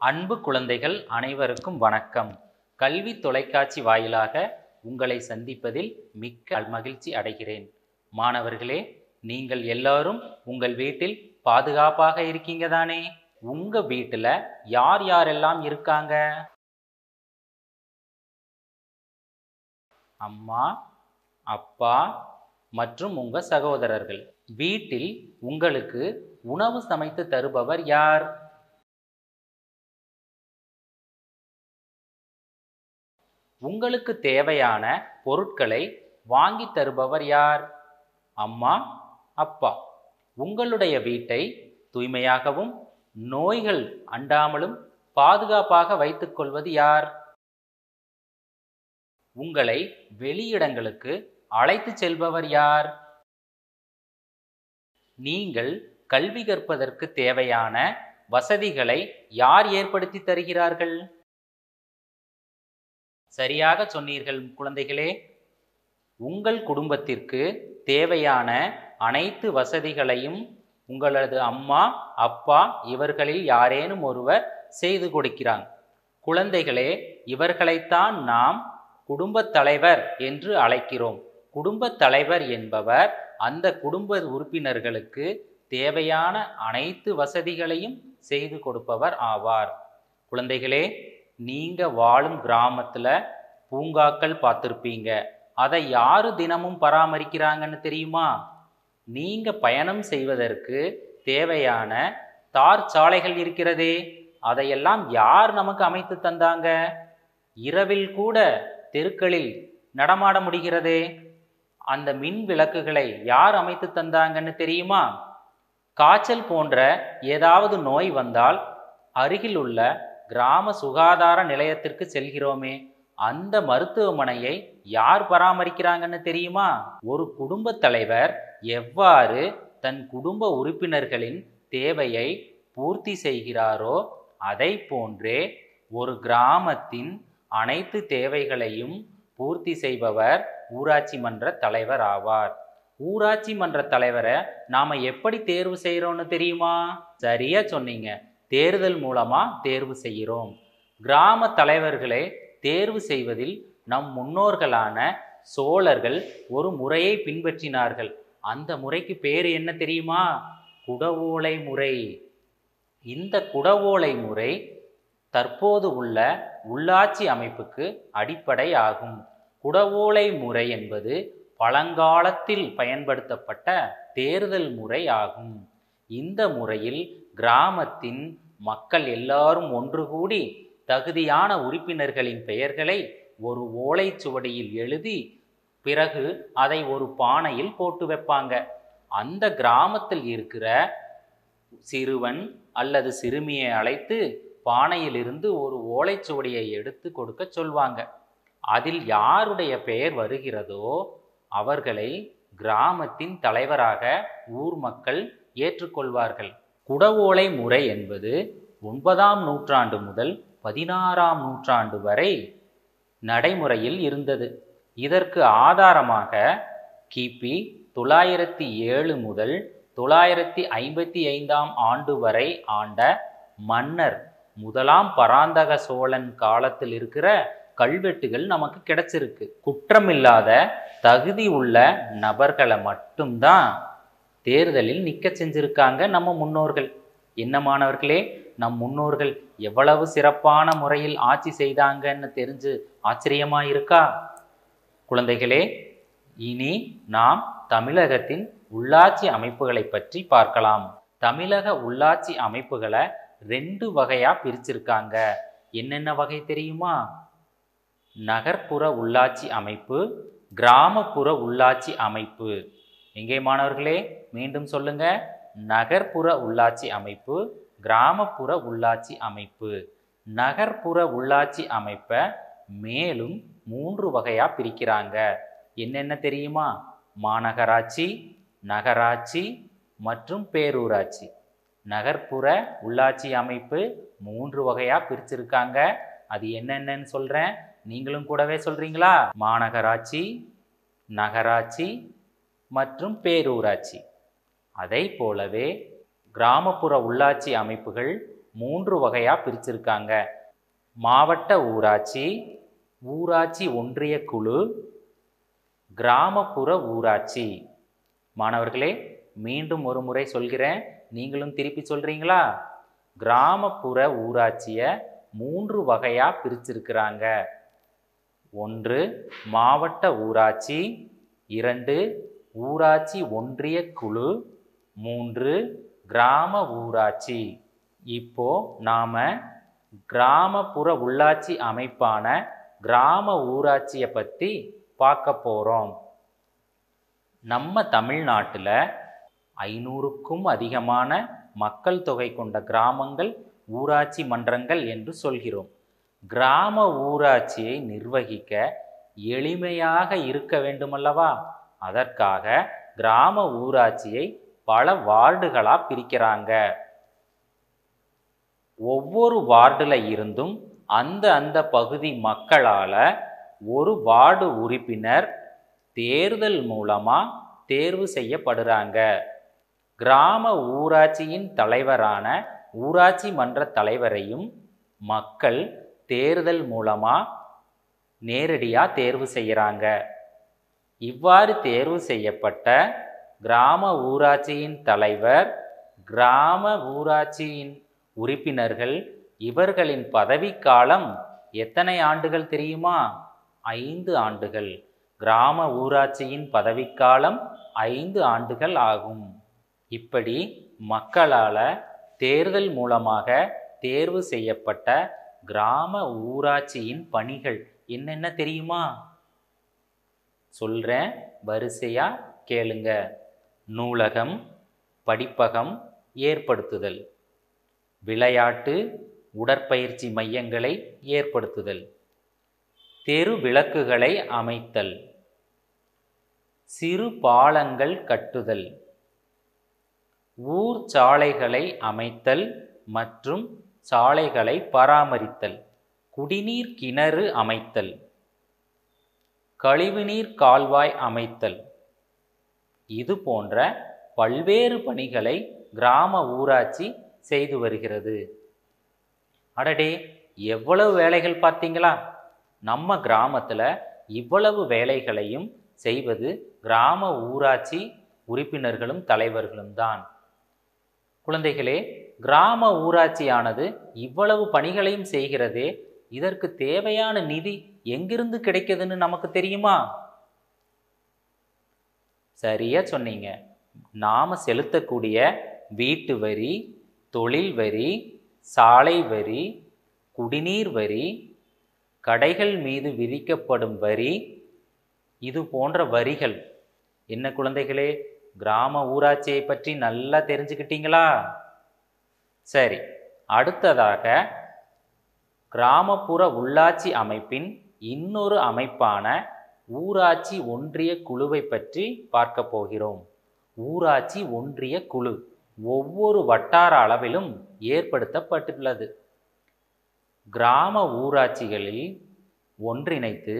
அன்பு குழந்தைகள் அனைவருக்கும் வணக்கம். கல்வி தொலைக்காட்சி வாயிலாக உங்களை சந்திப்பதில் மிக்க மகிழ்ச்சி அடைகிறேன். மாணவர்களே நீங்கள் எல்லாரும் உங்கள் வீட்டில் பாதுகாப்பாக இருக்கீங்க தானே? உங்க வீட்டுல யார் யாரெல்லாம் இருக்காங்க? அம்மா அப்பா மற்றும் உங்க சகோதரர்கள். வீட்டில் உங்களுக்கு உணவு சமைத்து தருபவர் யார்? உங்களுக்கு தேவையான பொருட்களை வாங்கி தருபவர் யார்? அம்மா அப்பா. உங்களுடைய வீட்டை தூய்மையாகவும் நோய்கள் அண்டாமலும் பாதுகாப்பாக வைத்துக்கொள்வது யார்? உங்களை வெளியிடங்களுக்கு அழைத்து செல்பவர் யார்? நீங்கள் கல்வி கற்பதற்கு தேவையான வசதிகளை யார் ஏற்படுத்தி தருகிறார்கள்? சரியாக சொன்னீர்கள் குழந்தைகளே. உங்கள் குடும்பத்திற்கு தேவையான அனைத்து வசதிகளையும் உங்களது அம்மா அப்பா இவர்களில் யாரேனும் ஒருவர் செய்து கொடுக்கிறாங்க குழந்தைகளே இவர்களைத்தான் நாம் குடும்பத் தலைவர் என்று அழைக்கிறோம். குடும்பத் தலைவர் என்பவர் அந்த குடும்ப உறுப்பினர்களுக்கு தேவையான அனைத்து வசதிகளையும் செய்து கொடுப்பவர் ஆவார். குழந்தைகளே நீங்கள் வாழும் கிராமத்தில் பூங்காக்கள் பார்த்துருப்பீங்க. அதை யார் தினமும் பராமரிக்கிறாங்கன்னு தெரியுமா? நீங்கள் பயணம் செய்வதற்கு தேவையான தார் சாலைகள் இருக்கிறதே. அதையெல்லாம் யார் நமக்கு அமைத்து தந்தாங்க? இரவில் கூட தெருக்களில் நடமாட முடிகிறதே. அந்த மின் விளக்குகளை யார் அமைத்து தந்தாங்கன்னு தெரியுமா? காய்ச்சல் போன்ற ஏதாவது நோய் வந்தால் அருகில் உள்ள கிராம சுகாதார நிலையத்திற்கு செல்கிறோமே அந்த மருத்துவமனையை யார் பராமரிக்கிறாங்கன்னு தெரியுமா? ஒரு குடும்ப தலைவர் எவ்வாறு தன் குடும்ப உறுப்பினர்களின் தேவையை பூர்த்தி செய்கிறாரோ அதை போன்றே ஒரு கிராமத்தின் அனைத்து தேவைகளையும் பூர்த்தி செய்பவர் ஊராட்சி மன்ற தலைவர் ஆவார். ஊராட்சி மன்ற தலைவரை நாம எப்படி தேர்வு செய்கிறோன்னு தெரியுமா? சரியா சொன்னீங்க. தேர்தல் மூலமாக தேர்வு செய்கிறோம். கிராம தலைவர்களை தேர்வு செய்வதில் நம் முன்னோர்களான சோழர்கள் ஒரு முறையை பின்பற்றினார்கள். அந்த முறைக்கு பேர் என்ன தெரியுமா? குடவோலை முறை. இந்த குடவோலை முறை தற்போது உள்ள உள்ளாட்சி அமைப்புக்கு அடிப்படை ஆகும். குடவோலை முறை என்பது பழங்காலத்தில் பயன்படுத்தப்பட்ட தேர்தல் முறை ஆகும். இந்த முறையில் கிராமத்தின் மக்கள் எல்லாரும் ஒன்று கூடி தகுதியான உறுப்பினர்களின் பெயர்களை ஒரு ஓலைச்சுவடியில் எழுதி பிறகு அதை ஒரு பானையில் போட்டு வைப்பாங்க. அந்த கிராமத்தில் இருக்கிற சிறுவன் அல்லது சிறுமியை அழைத்து பானையிலிருந்து ஒரு ஓலைச்சுவடியை எடுத்து கொடுக்க சொல்வாங்க. அதில் யாருடைய பெயர் வருகிறதோ அவர்களை கிராமத்தின் தலைவராக ஊர் மக்கள் ஏற்றுக்கொள்வார்கள். குடவோலை முறை என்பது ஒன்பதாம் நூற்றாண்டு முதல் பதினாறாம் நூற்றாண்டு வரை நடைமுறையில் இருந்தது. இதற்கு ஆதாரமாக கிபி தொள்ளாயிரத்தி ஏழு முதல் தொள்ளாயிரத்தி ஐம்பத்தி ஐந்தாம் ஆண்டு வரை ஆண்ட மன்னர் முதலாம் பராந்தக சோழன் காலத்தில் இருக்கிற கல்வெட்டுகள் நமக்கு கிடைச்சிருக்கு. குற்றமில்லாத தகுதி உள்ள நபர்களை மட்டும்தான் தேர்தலில் நிக்க செஞ்சிருக்காங்க நம்ம முன்னோர்கள். என்ன மாணவர்களே நம் முன்னோர்கள் எவ்வளவு சிறப்பான முறையில் ஆட்சி செய்தாங்கன்னு தெரிஞ்சு ஆச்சரியமா இருக்கா? குழந்தைகளே இனி நாம் தமிழகத்தின் உள்ளாட்சி அமைப்புகளை பற்றி பார்க்கலாம். தமிழக உள்ளாட்சி அமைப்புகளை ரெண்டு வகையா பிரிச்சிருக்காங்க. என்னென்ன வகை தெரியுமா? நகர்ப்புற உள்ளாட்சி அமைப்பு கிராமப்புற உள்ளாட்சி அமைப்பு. எங்கே மாணவர்களே? மீண்டும் சொல்லுங்க. நகர்ப்புற உள்ளாட்சி அமைப்பு கிராமப்புற உள்ளாட்சி அமைப்பு. நகர்ப்புற உள்ளாட்சி அமைப்பை மேலும் மூன்று வகையாக பிரிக்கிறாங்க. என்னென்ன தெரியுமா? மாநகராட்சி நகராட்சி மற்றும் பேரூராட்சி. நகர்ப்புற உள்ளாட்சி அமைப்பு மூன்று வகையாக பிரிச்சிருக்காங்க. அது என்னென்னு சொல்கிறேன் நீங்களும் கூடவே சொல்கிறீங்களா மாநகராட்சி நகராட்சி மற்றும் பேரூராட்சி. அதை போலவே கிராமப்புற உள்ளாட்சி அமைப்புகள் மூன்று வகையாக பிரிச்சிருக்காங்க. மாவட்ட ஊராட்சி ஊராட்சி ஒன்றிய குழு கிராமப்புற ஊராட்சி. மாணவர்களே மீண்டும் ஒரு முறை சொல்கிறேன். நீங்களும் திருப்பி சொல்கிறீங்களா கிராமப்புற ஊராட்சியை மூன்று வகையாக பிரிச்சிருக்கிறாங்க. ஒன்று மாவட்ட ஊராட்சி. இரண்டு ஊராட்சி ஒன்றிய குழு மூன்று கிராம ஊராட்சி. இப்போ நாம கிராமப்புற உள்ளாட்சி அமைப்பான கிராம ஊராட்சியை பற்றி பார்க்க போகிறோம் நம்ம தமிழ்நாட்டில் ஐநூறுக்கும் அதிகமான மக்கள் தொகை கொண்ட கிராமங்கள் ஊராட்சி மன்றங்கள் என்று சொல்கிறோம். கிராம ஊராட்சியை நிர்வகிக்க எளிமையாக இருக்க வேண்டுமல்லவா? அதற்காக கிராம ஊராட்சியை பல வார்டுகளாக பிரிக்கிறாங்க. ஒவ்வொரு வார்டில் இருந்தும் அந்த அந்த பகுதி மக்களால் ஒரு வார்டு உறுப்பினர் தேர்தல் மூலமாக தேர்வு செய்யப்படுறாங்க. கிராம ஊராட்சியின் தலைவரான ஊராட்சி மன்ற தலைவரையும் மக்கள் தேர்தல் மூலமாக நேரடியாக தேர்வு செய்கிறாங்க இவ்வாறு தேர்வு செய்யப்பட்ட கிராம ஊராட்சியின் தலைவர் கிராம ஊராட்சியின் உறுப்பினர்கள் இவர்களின் பதவிக்காலம் எத்தனை ஆண்டுகள் தெரியுமா? ஐந்து ஆண்டுகள். கிராம ஊராட்சியின் பதவிக்காலம் ஐந்து ஆண்டுகள் ஆகும். இப்படி மக்களால் தேர்தல் மூலமாக தேர்வு செய்யப்பட்ட கிராம ஊராட்சியின் பணிகள் என்னென்ன தெரியுமா? சொல்கிறேன் வரிசையாக கேளுங்க. நூலகம் படிப்பகம் ஏற்படுத்துதல். விளையாட்டு உடற்பயிற்சி மையங்களை ஏற்படுத்துதல். தெரு விளக்குகளை அமைத்தல். சிறு பாலங்கள் கட்டுதல். ஊர் சாலைகளை அமைத்தல் மற்றும் சாலைகளை பராமரித்தல். குடிநீர் கிணறு அமைத்தல். கழிவுநீர் கால்வாய் அமைத்தல். இது போன்ற பல்வேறு பணிகளை கிராம ஊராட்சி செய்து வருகிறது. அடடே எவ்வளவு வேலைகள் பார்த்தீங்களா? நம்ம கிராமத்தில் இவ்வளவு வேலைகளையும் செய்வது கிராம ஊராட்சி உறுப்பினர்களும் தலைவர்களும் தான். குழந்தைகளே கிராம ஊராட்சியானது இவ்வளவு பணிகளையும் செய்கிறதே இதற்கு தேவையான நிதி எங்கிருந்து கிடைக்குதுன்னு நமக்கு தெரியுமா? சரியா சொன்னீங்க. நாம் செலுத்தக்கூடிய வீட்டு வரி தொழில் வரி சாலை வரி குடிநீர் வரி கடைகள் மீது விதிக்கப்படும் வரி இது போன்ற வரிகள். என்ன குழந்தைகளே கிராம ஊராட்சியை பற்றி நல்லா தெரிஞ்சுக்கிட்டீங்களா? சரி அடுத்ததாக கிராமப்புற உள்ளாட்சி அமைப்பின் இன்னொரு அமைப்பான ஊராட்சி ஒன்றிய குழுவை பற்றி பார்க்க போகிறோம். ஊராட்சி ஒன்றிய குழு ஒவ்வொரு வட்டார அளவிலும் ஏற்படுத்தப்பட்டுள்ளது. கிராம ஊராட்சிகளில் ஒன்றிணைத்து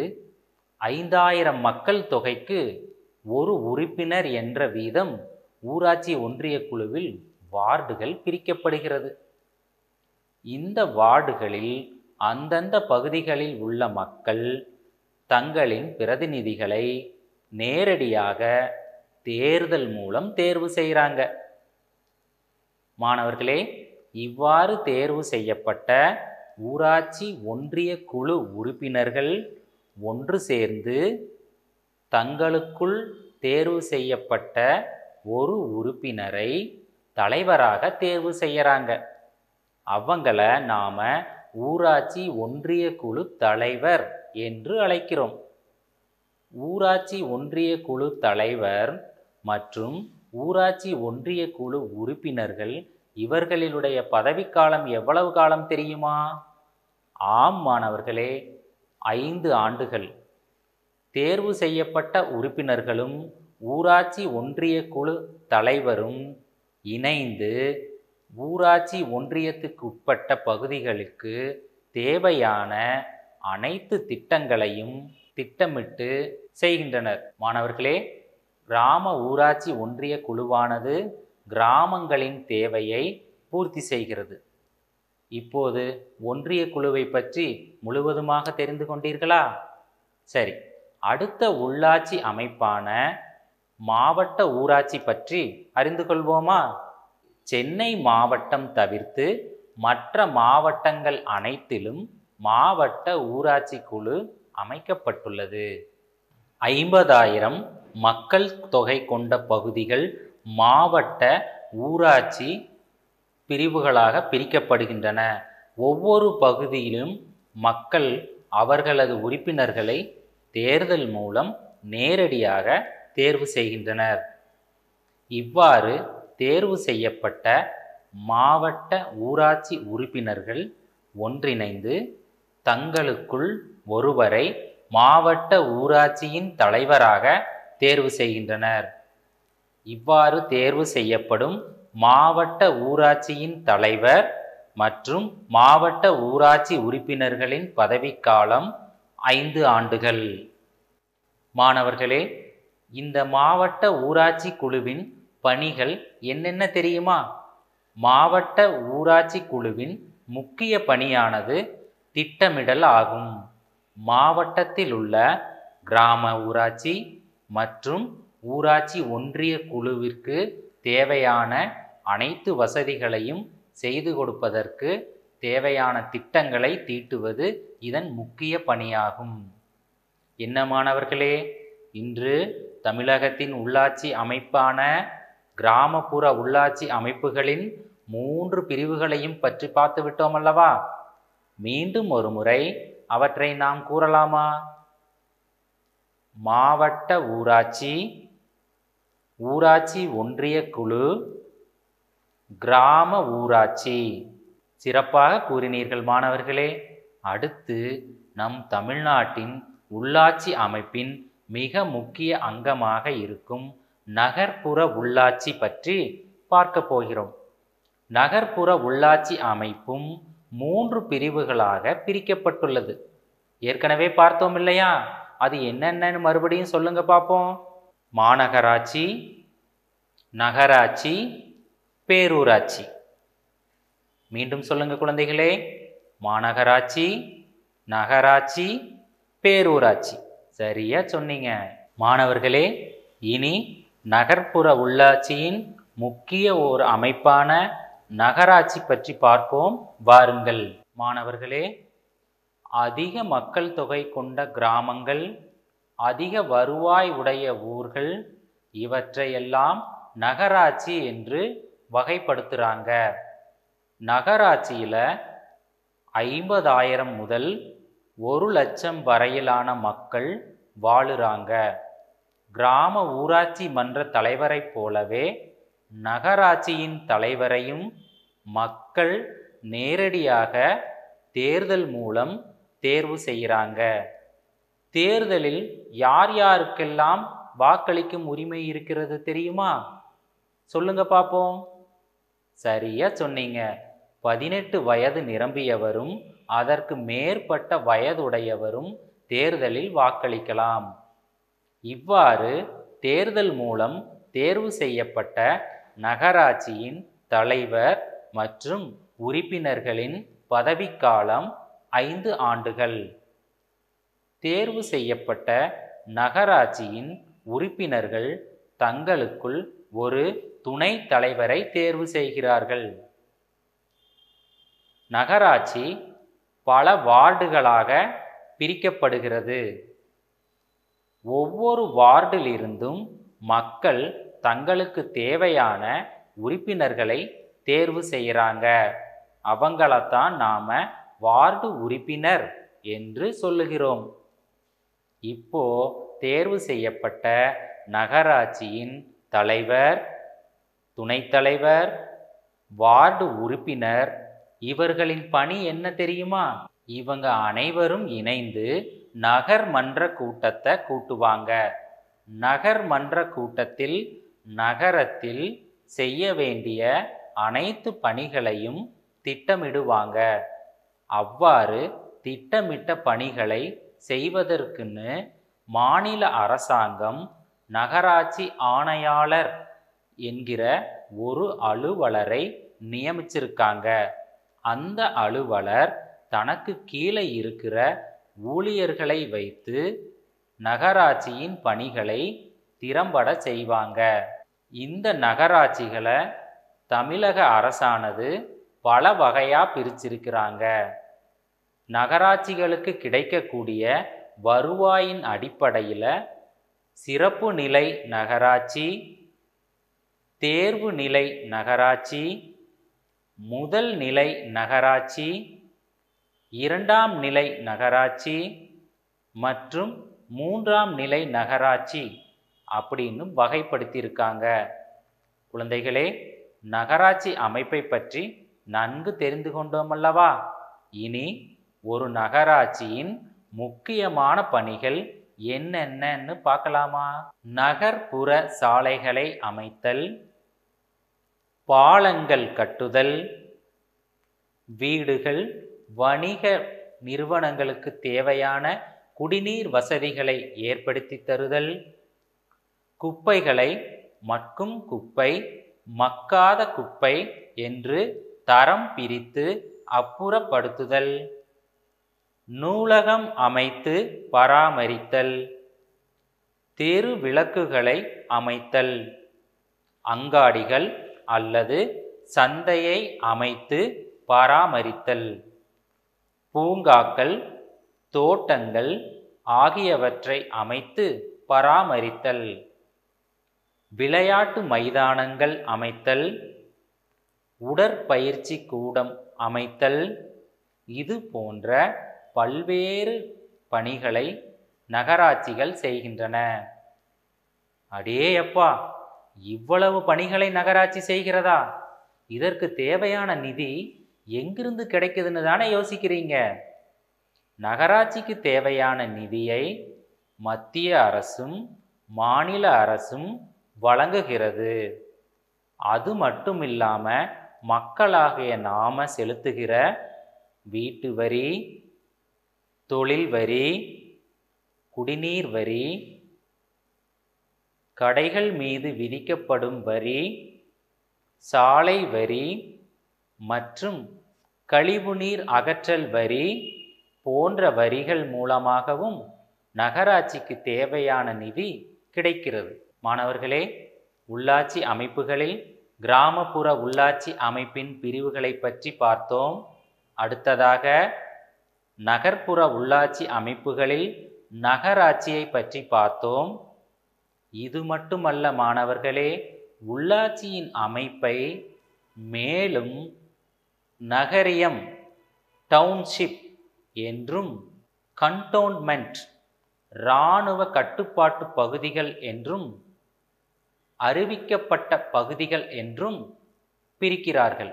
ஐந்தாயிரம் மக்கள் தொகைக்கு ஒரு உறுப்பினர் என்ற வீதம் ஊராட்சி ஒன்றிய குழுவில் வார்டுகள் பிரிக்கப்படுகிறது. இந்த வார்டுகளில் அந்தந்த பகுதிகளில் உள்ள மக்கள் தங்களின் பிரதிநிதிகளை நேரடியாக தேர்தல் மூலம் தேர்வு செய்கிறாங்க மாணவர்களே இவ்வாறு தேர்வு செய்யப்பட்ட ஊராட்சி ஒன்றிய குழு உறுப்பினர்கள் ஒன்று சேர்ந்து தங்களுக்குள் தேர்வு செய்யப்பட்ட ஒரு உறுப்பினரை தலைவராக தேர்வு செய்கிறாங்க அவங்கள நாம ஊராட்சி ஒன்றிய குழு தலைவர் என்று அழைக்கிறோம். ஊராட்சி ஒன்றிய குழு தலைவர் மற்றும் ஊராட்சி ஒன்றிய குழு உறுப்பினர்கள் இவர்களினுடைய பதவிக்காலம் எவ்வளவு காலம் தெரியுமா? ஆம் மாணவர்களே ஐந்து ஆண்டுகள். தேர்வு செய்யப்பட்ட உறுப்பினர்களும் ஊராட்சி ஒன்றிய குழு தலைவரும் இணைந்து ஊராட்சி ஒன்றியத்துக்கு உட்பட்ட பகுதிகளுக்கு தேவையான அனைத்து திட்டங்களையும் திட்டமிட்டு செய்கின்றனர். மாணவர்களே கிராம ஊராட்சி ஒன்றிய குழுவானது கிராமங்களின் தேவையை பூர்த்தி செய்கிறது. இப்போது ஒன்றிய குழுவை பற்றி முழுவதுமாக தெரிந்து கொண்டீர்களா? சரி அடுத்த உள்ளாட்சி அமைப்பான மாவட்ட ஊராட்சி பற்றி அறிந்து கொள்வோமா? சென்னை மாவட்டம் தவிர்த்து மற்ற மாவட்டங்கள் அனைத்திலும் மாவட்ட ஊராட்சி குழு அமைக்கப்பட்டுள்ளது. ஐம்பதாயிரம் மக்கள் தொகை கொண்ட பகுதிகள் மாவட்ட ஊராட்சி பிரிவுகளாக பிரிக்கப்படுகின்றன. ஒவ்வொரு பகுதியிலும் மக்கள் அவர்களது உறுப்பினர்களை தேர்தல் மூலம் நேரடியாக தேர்வு செய்கின்றனர். இவ்வாறு தேர்வு செய்யப்பட்ட மாவட்ட ஊராட்சி உறுப்பினர்கள் ஒன்றிணைந்து தங்களுக்குள் ஒருவரை மாவட்ட ஊராட்சியின் தலைவராக தேர்வு செய்கின்றனர். இவ்வாறு தேர்வு செய்யப்படும் மாவட்ட ஊராட்சியின் தலைவர் மற்றும் மாவட்ட ஊராட்சி உறுப்பினர்களின் பதவிக்காலம் ஐந்து ஆண்டுகள். மாணவர்களே இந்த மாவட்ட ஊராட்சி குழுவின் பணிகள் என்னென்ன தெரியுமா? மாவட்ட ஊராட்சி குழுவின் முக்கிய பணியானது திட்டமிடல் ஆகும். மாவட்டத்தில் உள்ள கிராம ஊராட்சி மற்றும் ஊராட்சி ஒன்றிய குழுவிற்கு தேவையான அனைத்து வசதிகளையும் செய்து கொடுப்பதற்கு தேவையான திட்டங்களை தீட்டுவது இதன் முக்கிய பணியாகும். என்ன மாணவர்களே? இன்று தமிழகத்தின் உள்ளாட்சி அமைப்பான கிராமப்புற உள்ளாட்சி அமைப்புகளின் மூன்று பிரிவுகளையும் பற்றி பார்த்து விட்டோம் அல்லவா மீண்டும் ஒரு முறை அவற்றை நாம் கூறலாமா? மாவட்ட ஊராட்சி ஊராட்சி ஒன்றிய குழு கிராம ஊராட்சி. சிறப்பாக கூறினீர்கள் மாணவர்களே. அடுத்து நம் தமிழ்நாட்டின் உள்ளாட்சி அமைப்பின் மிக முக்கிய அங்கமாக இருக்கும் நகர்ப்புற உள்ளாட்சி பற்றி பார்க்க போகிறோம். நகர்ப்புற உள்ளாட்சி அமைப்பும் மூன்று பிரிவுகளாக பிரிக்கப்பட்டுள்ளது. ஏற்கனவே பார்த்தோம் இல்லையா? அது என்னென்னு மறுபடியும் சொல்லுங்க பார்ப்போம். மாநகராட்சி நகராட்சி பேரூராட்சி. மீண்டும் சொல்லுங்க குழந்தைகளே. மாநகராட்சி நகராட்சி பேரூராட்சி. சரியா சொன்னீங்க. மாணவர்களே இனி நகர்ப்புற உள்ளாட்சியின் முக்கிய ஒரு அமைப்பான நகராட்சி பற்றி பார்ப்போம். வாருங்கள். மாணவர்களே அதிக மக்கள் தொகை கொண்ட கிராமங்கள் அதிக வருவாய் உடைய ஊர்கள் இவற்றையெல்லாம் நகராட்சி என்று வகைப்படுத்துகிறாங்க நகராட்சியில் ஐம்பதாயிரம் முதல் ஒரு லட்சம் வரையிலான மக்கள் வாழுறாங்க. கிராம ஊராட்சி மன்ற தலைவரைப் போலவே நகராட்சியின் தலைவரையும் மக்கள் நேரடியாக தேர்தல் மூலம் தேர்வு செய்கிறாங்க. தேர்தலில் யார் யாருக்கெல்லாம் வாக்களிக்கும் உரிமை இருக்கிறது தெரியுமா? சொல்லுங்க பார்ப்போம் சரியா சொன்னீங்க. பதினெட்டு வயது நிரம்பியவரும் அதற்கு மேற்பட்ட வயதுடையவரும் தேர்தலில் வாக்களிக்கலாம். இவ்வாறு தேர்தல் மூலம் தேர்வு செய்யப்பட்ட நகராட்சியின் தலைவர் மற்றும் உறுப்பினர்களின் பதவிக்காலம் ஐந்து ஆண்டுகள். தேர்வு செய்யப்பட்ட நகராட்சியின் உறுப்பினர்கள் தங்களுக்குள் ஒரு துணை தலைவரை தேர்வு செய்கிறார்கள். நகராட்சி பல வார்டுகளாக பிரிக்கப்படுகிறது. ஒவ்வொரு வார்டிலிருந்தும் மக்கள் தங்களுக்கு தேவையான உறுப்பினர்களை தேர்வு செய்கிறாங்க. அவங்களத்தான் நாம் வார்டு உறுப்பினர் என்று சொல்லுகிறோம். இப்போ தேர்வு செய்யப்பட்ட நகராட்சியின் தலைவர் துணைத் தலைவர் வார்டு உறுப்பினர் இவர்களின் பணி என்ன தெரியுமா? இவங்க அனைவரும் இணைந்து நகர்மன்ற கூட்டத்தை கூட்டுவாங்க. நகர்மன்ற கூட்டத்தில் நகரத்தில் செய்ய வேண்டிய அனைத்து பணிகளையும் திட்டமிடுவாங்க. அவ்வாறு திட்டமிட்ட பணிகளை செய்வதற்குன்னு மாநில அரசாங்கம் நகராட்சி ஆணையாளர் என்கிற ஒரு அலுவலரை நியமிச்சிருக்காங்க. அந்த அலுவலர் தனக்கு கீழே இருக்கிற ஊழியர்களை வைத்து நகராட்சியின் பணிகளை திறம்பட செய்வாங்க. இந்த நகராட்சிகளை தமிழக அரசானது பல வகையாக பிரிச்சிருக்கிறாங்க. நகராட்சிகளுக்கு கிடைக்கக்கூடிய வருவாயின் அடிப்படையில் சிறப்பு நிலை நகராட்சி தேர்வு நிலை நகராட்சி முதல் நிலை நகராட்சி இரண்டாம் நிலை நகராட்சி மற்றும் மூன்றாம் நிலை நகராட்சி அப்படின்னு வகைப்படுத்தியிருக்காங்க. குழந்தைகளே நகராட்சி அமைப்பை பற்றி நன்கு தெரிந்து கொண்டோம் அல்லவா? இனி ஒரு நகராட்சியின் முக்கியமான பணிகள் என்னென்னு பார்க்கலாமா? நகர்ப்புற சாலைகளை அமைத்தல் பாலங்கள் கட்டுதல் வீடுகள் வணிக நிறுவனங்களுக்கு தேவையான குடிநீர் வசதிகளை ஏற்படுத்தி தருதல். குப்பைகளை மக்கும் குப்பை மக்காத குப்பை என்று தரம் பிரித்து அப்புறப்படுத்துதல். நூலகம் அமைத்து பராமரித்தல். தெரு விளக்குகளை அமைத்தல். அங்காடிகள் அல்லது சந்தையை அமைத்து பராமரித்தல். பூங்காக்கள் தோட்டங்கள் ஆகியவற்றை அமைத்து பராமரித்தல். விளையாட்டு மைதானங்கள் அமைத்தல். உடற்பயிற்சி கூடம் அமைத்தல். இது போன்ற பல்வேறு பணிகளை நகராட்சிகள் செய்கின்றன. அடே அப்பா இவ்வளவு பணிகளை நகராட்சி செய்கிறதா? இதற்கு தேவையான நிதி எங்கிருந்து கிடைக்குதுன்னு தானே யோசிக்கிறீங்க? நகராட்சிக்கு தேவையான நிதியை மத்திய அரசும் மாநில அரசும் வழங்குகிறது. அது மட்டும் இல்லாமல் மக்களாகிய நாம செலுத்துகிற வீட்டு வரி தொழில் வரி குடிநீர் வரி கடைகள் மீது விதிக்கப்படும் வரி சாலை வரி மற்றும் கழிவுநீர் அகற்றல் வரி போன்ற வரிகள் மூலமாகவும் நகராட்சிக்கு தேவையான நிதி கிடைக்கிறது. மாணவர்களே உள்ளாட்சி அமைப்புகளில் கிராமப்புற உள்ளாட்சி அமைப்பின் பிரிவுகளை பற்றி பார்த்தோம். அடுத்ததாக நகர்ப்புற உள்ளாட்சி அமைப்புகளில் நகராட்சியை பற்றி பார்த்தோம். இது மட்டுமல்ல மாணவர்களே உள்ளாட்சியின் அமைப்பை மேலும் நகரியம் டவுன்ஷிப் என்றும் கண்டோன்மெண்ட் இராணுவ கட்டுப்பாட்டு பகுதிகள் என்றும் அறிவிக்கப்பட்ட பகுதிகள் என்றும் பிரிக்கிறார்கள்.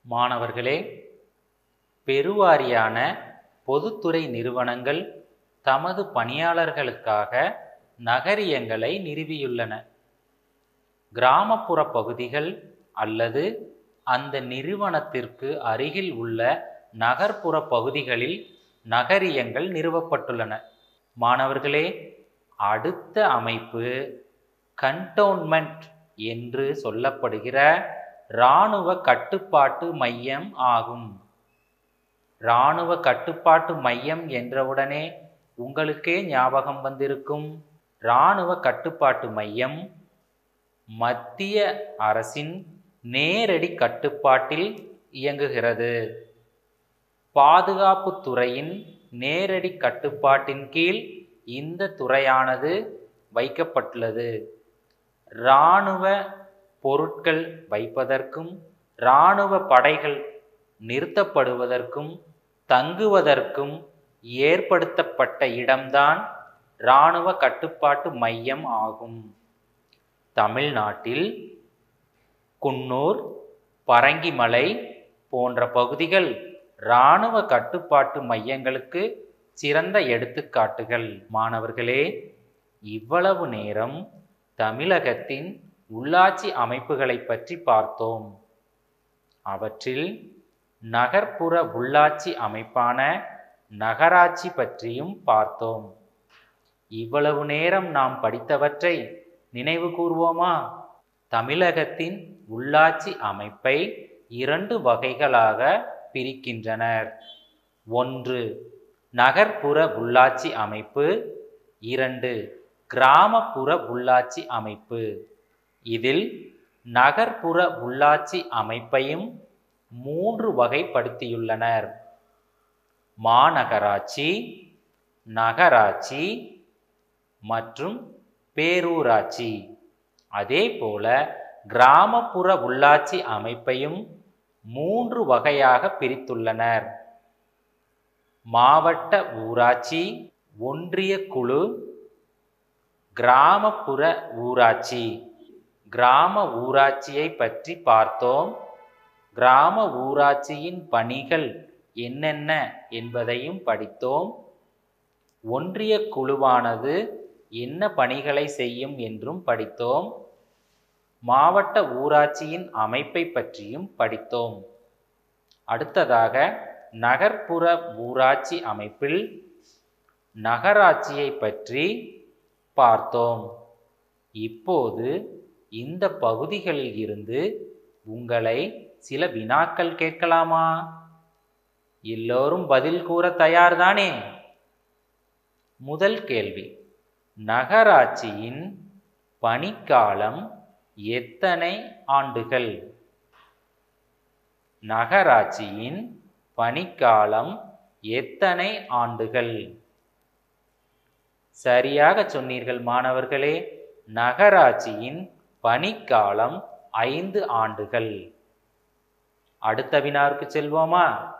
மாணவர்களே பெருவாரியான பொதுத்துறை நிறுவனங்கள் தமது பணியாளர்களுக்காக நகரியங்களை நிறுவியுள்ளன. கிராமப்புற பகுதிகள் அல்லது அந்த நிறுவனத்திற்கு அருகில் உள்ள நகர்ப்புற பகுதிகளில் நகரியங்கள் நிறுவப்பட்டுள்ளன. மாணவர்களே அடுத்த அமைப்பு கண்டோன்மெண்ட் என்று சொல்லப்படுகிற இராணுவ கட்டுப்பாட்டு மையம் ஆகும். இராணுவ கட்டுப்பாட்டு மையம் என்றவுடனே உங்களுக்கே ஞாபகம் வந்திருக்கும் இராணுவ கட்டுப்பாட்டு மையம் மத்திய அரசின் நேரடி கட்டுப்பாட்டில் இயங்குகிறது. பாதுகாப்பு துறையின் நேரடி கட்டுப்பாட்டின் கீழ் இந்த துறையானது வைக்கப்பட்டுள்ளது. இராணுவ பொருட்கள் வைப்பதற்கும் இராணுவ படைகள் நிறுத்தப்படுவதற்கும் தங்குவதற்கும் ஏற்படுத்தப்பட்ட இடம்தான் இராணுவ கட்டுப்பாட்டு மையம் ஆகும். தமிழ்நாட்டில் குன்னூர் பரங்கிமலை போன்ற பகுதிகள் இராணுவ கட்டுப்பாட்டு மையங்களுக்கு சிறந்த எடுத்துக்காட்டுகள். மாணவர்களே இவ்வளவு நேரம் தமிழகத்தின் உள்ளாட்சி அமைப்புகளை பற்றி பார்த்தோம். அவற்றில் நகர்ப்புற உள்ளாட்சி அமைப்பான நகராட்சி பற்றியும் பார்த்தோம். இவ்வளவு நேரம் நாம் படித்தவற்றை நினைவு கூர்வோமா? தமிழகத்தின் உள்ளாட்சி அமைப்பை இரண்டு வகைகளாக பிரிக்கின்றனர். ஒன்று நகர்ப்புற உள்ளாட்சி அமைப்பு. இரண்டு கிராமப்புற உள்ளாட்சி அமைப்பு. இதில் நகர்ப்புற உள்ளாட்சி அமைப்பையும் மூன்று வகைப்படுத்தியுள்ளனர். மாநகராட்சி நகராட்சி மற்றும் பேரூராட்சி. அதேபோல கிராமப்புற உள்ளாட்சி அமைப்பையும் மூன்று வகையாக பிரித்துள்ளனர். மாவட்ட ஊராட்சி ஒன்றிய குழு கிராமப்புற ஊராட்சி. கிராம ஊராட்சியை பற்றி பார்த்தோம். கிராம ஊராட்சியின் பணிகள் என்னென்ன என்பதையும் படித்தோம். ஒன்றிய குழுவானது என்ன பணிகளை செய்யும் என்றும் படித்தோம். மாவட்ட ஊராட்சியின் அமைப்பை பற்றியும் படித்தோம். அடுத்ததாக நகர்ப்புற ஊராட்சி அமைப்பில் நகராட்சியை பற்றி பார்த்தோம். இப்போது இந்த பகுதிகளில் இருந்து உங்களை சில வினாக்கள் கேட்கலாமா? எல்லோரும் பதில் கூற தயார்தானே? முதல் கேள்வி. நகராட்சியின் பணிக்காலம் எத்தனை ஆண்டுகள்? நகராட்சியின் பணிக்காலம் எத்தனை ஆண்டுகள்? சரியாக சொன்னீர்கள் மாணவர்களே நகராட்சியின் பணிக்காலம் ஐந்து ஆண்டுகள். அடுத்த வினாருக்கு செல்வோமா?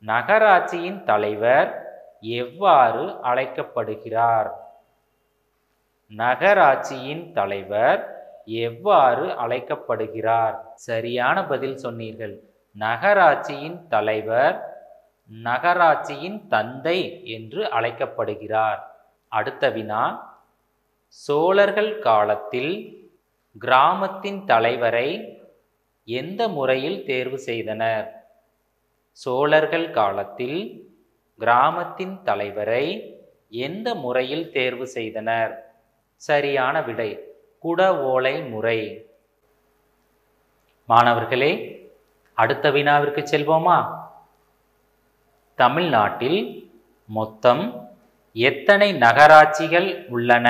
நகராட்சியின் தலைவர் எவ்வாறு அழைக்கப்படுகிறார்? நகராட்சியின் தலைவர் எவ்வாறு அழைக்கப்படுகிறார்? சரியான பதில் சொன்னீர்கள். நகராட்சியின் தலைவர் நகராட்சியின் தந்தை என்று அழைக்கப்படுகிறார். அடுத்த வினா சோழர்கள் காலத்தில் கிராமத்தின் தலைவரை எந்த முறையில் தேர்வு செய்தனர்? சோழர்கள் காலத்தில் கிராமத்தின் தலைவரை எந்த முறையில் தேர்வு செய்தனர்? சரியான விடை குட ஓலை முறை மாணவர்களே அடுத்த வினாவிற்கு செல்வோமா? தமிழ்நாட்டில் மொத்தம் எத்தனை நகராட்சிகள் உள்ளன?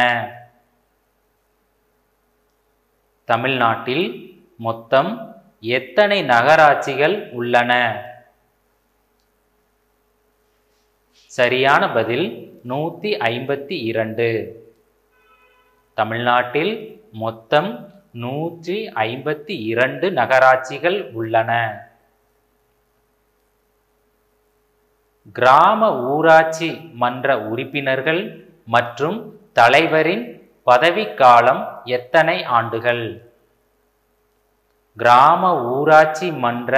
தமிழ்நாட்டில் மொத்தம் எத்தனை நகராட்சிகள் உள்ளன? சரியான பதில் நூற்றி ஐம்பத்தி இரண்டு. தமிழ்நாட்டில் மொத்தம் நூற்றி ஐம்பத்தி இரண்டு நகராட்சிகள் உள்ளன. கிராம ஊராட்சி மன்ற உறுப்பினர்கள் மற்றும் தலைவரின் பதவிக்காலம் எத்தனை ஆண்டுகள்? கிராம ஊராட்சி மன்ற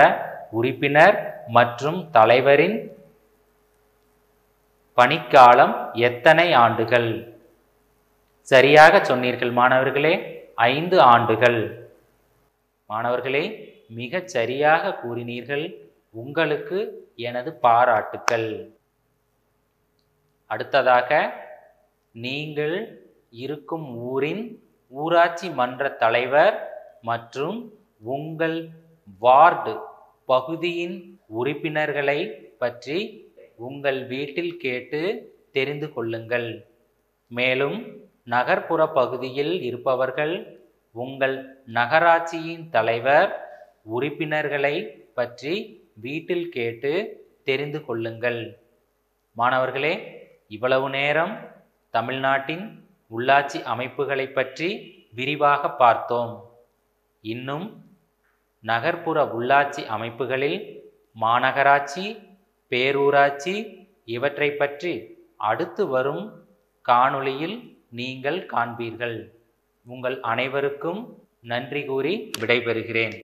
உறுப்பினர் மற்றும் தலைவரின் பணிக்காலம் எத்தனை ஆண்டுகள்? சரியாக சொன்னீர்கள் மாணவர்களே. ஐந்து ஆண்டுகள். மாணவர்களே மிகச் சரியாக கூறினீர்கள். உங்களுக்கு எனது பாராட்டுக்கள். அடுத்ததாக நீங்கள் இருக்கும் ஊரின் ஊராட்சி மன்ற தலைவர் மற்றும் உங்கள் வார்டு பகுதியின் உறுப்பினர்களை பற்றி உங்கள் வீட்டில் கேட்டு தெரிந்து கொள்ளுங்கள். மேலும் நகர்ப்புற பகுதியில் இருப்பவர்கள் உங்கள் நகராட்சியின் தலைவர் உறுப்பினர்களை பற்றி வீட்டில் கேட்டு தெரிந்து கொள்ளுங்கள். மாணவர்களே இவ்வளவு நேரம் தமிழ்நாட்டின் உள்ளாட்சி அமைப்புகளை பற்றி விரிவாக பார்த்தோம். இன்னும் நகர்ப்புற உள்ளாட்சி அமைப்புகளில் மாநகராட்சி பேரூராட்சி இவற்றை பற்றி அடுத்து வரும் காணொளியில் நீங்கள் காண்பீர்கள். உங்கள் அனைவருக்கும் நன்றி கூறி விடைபெறுகிறேன்.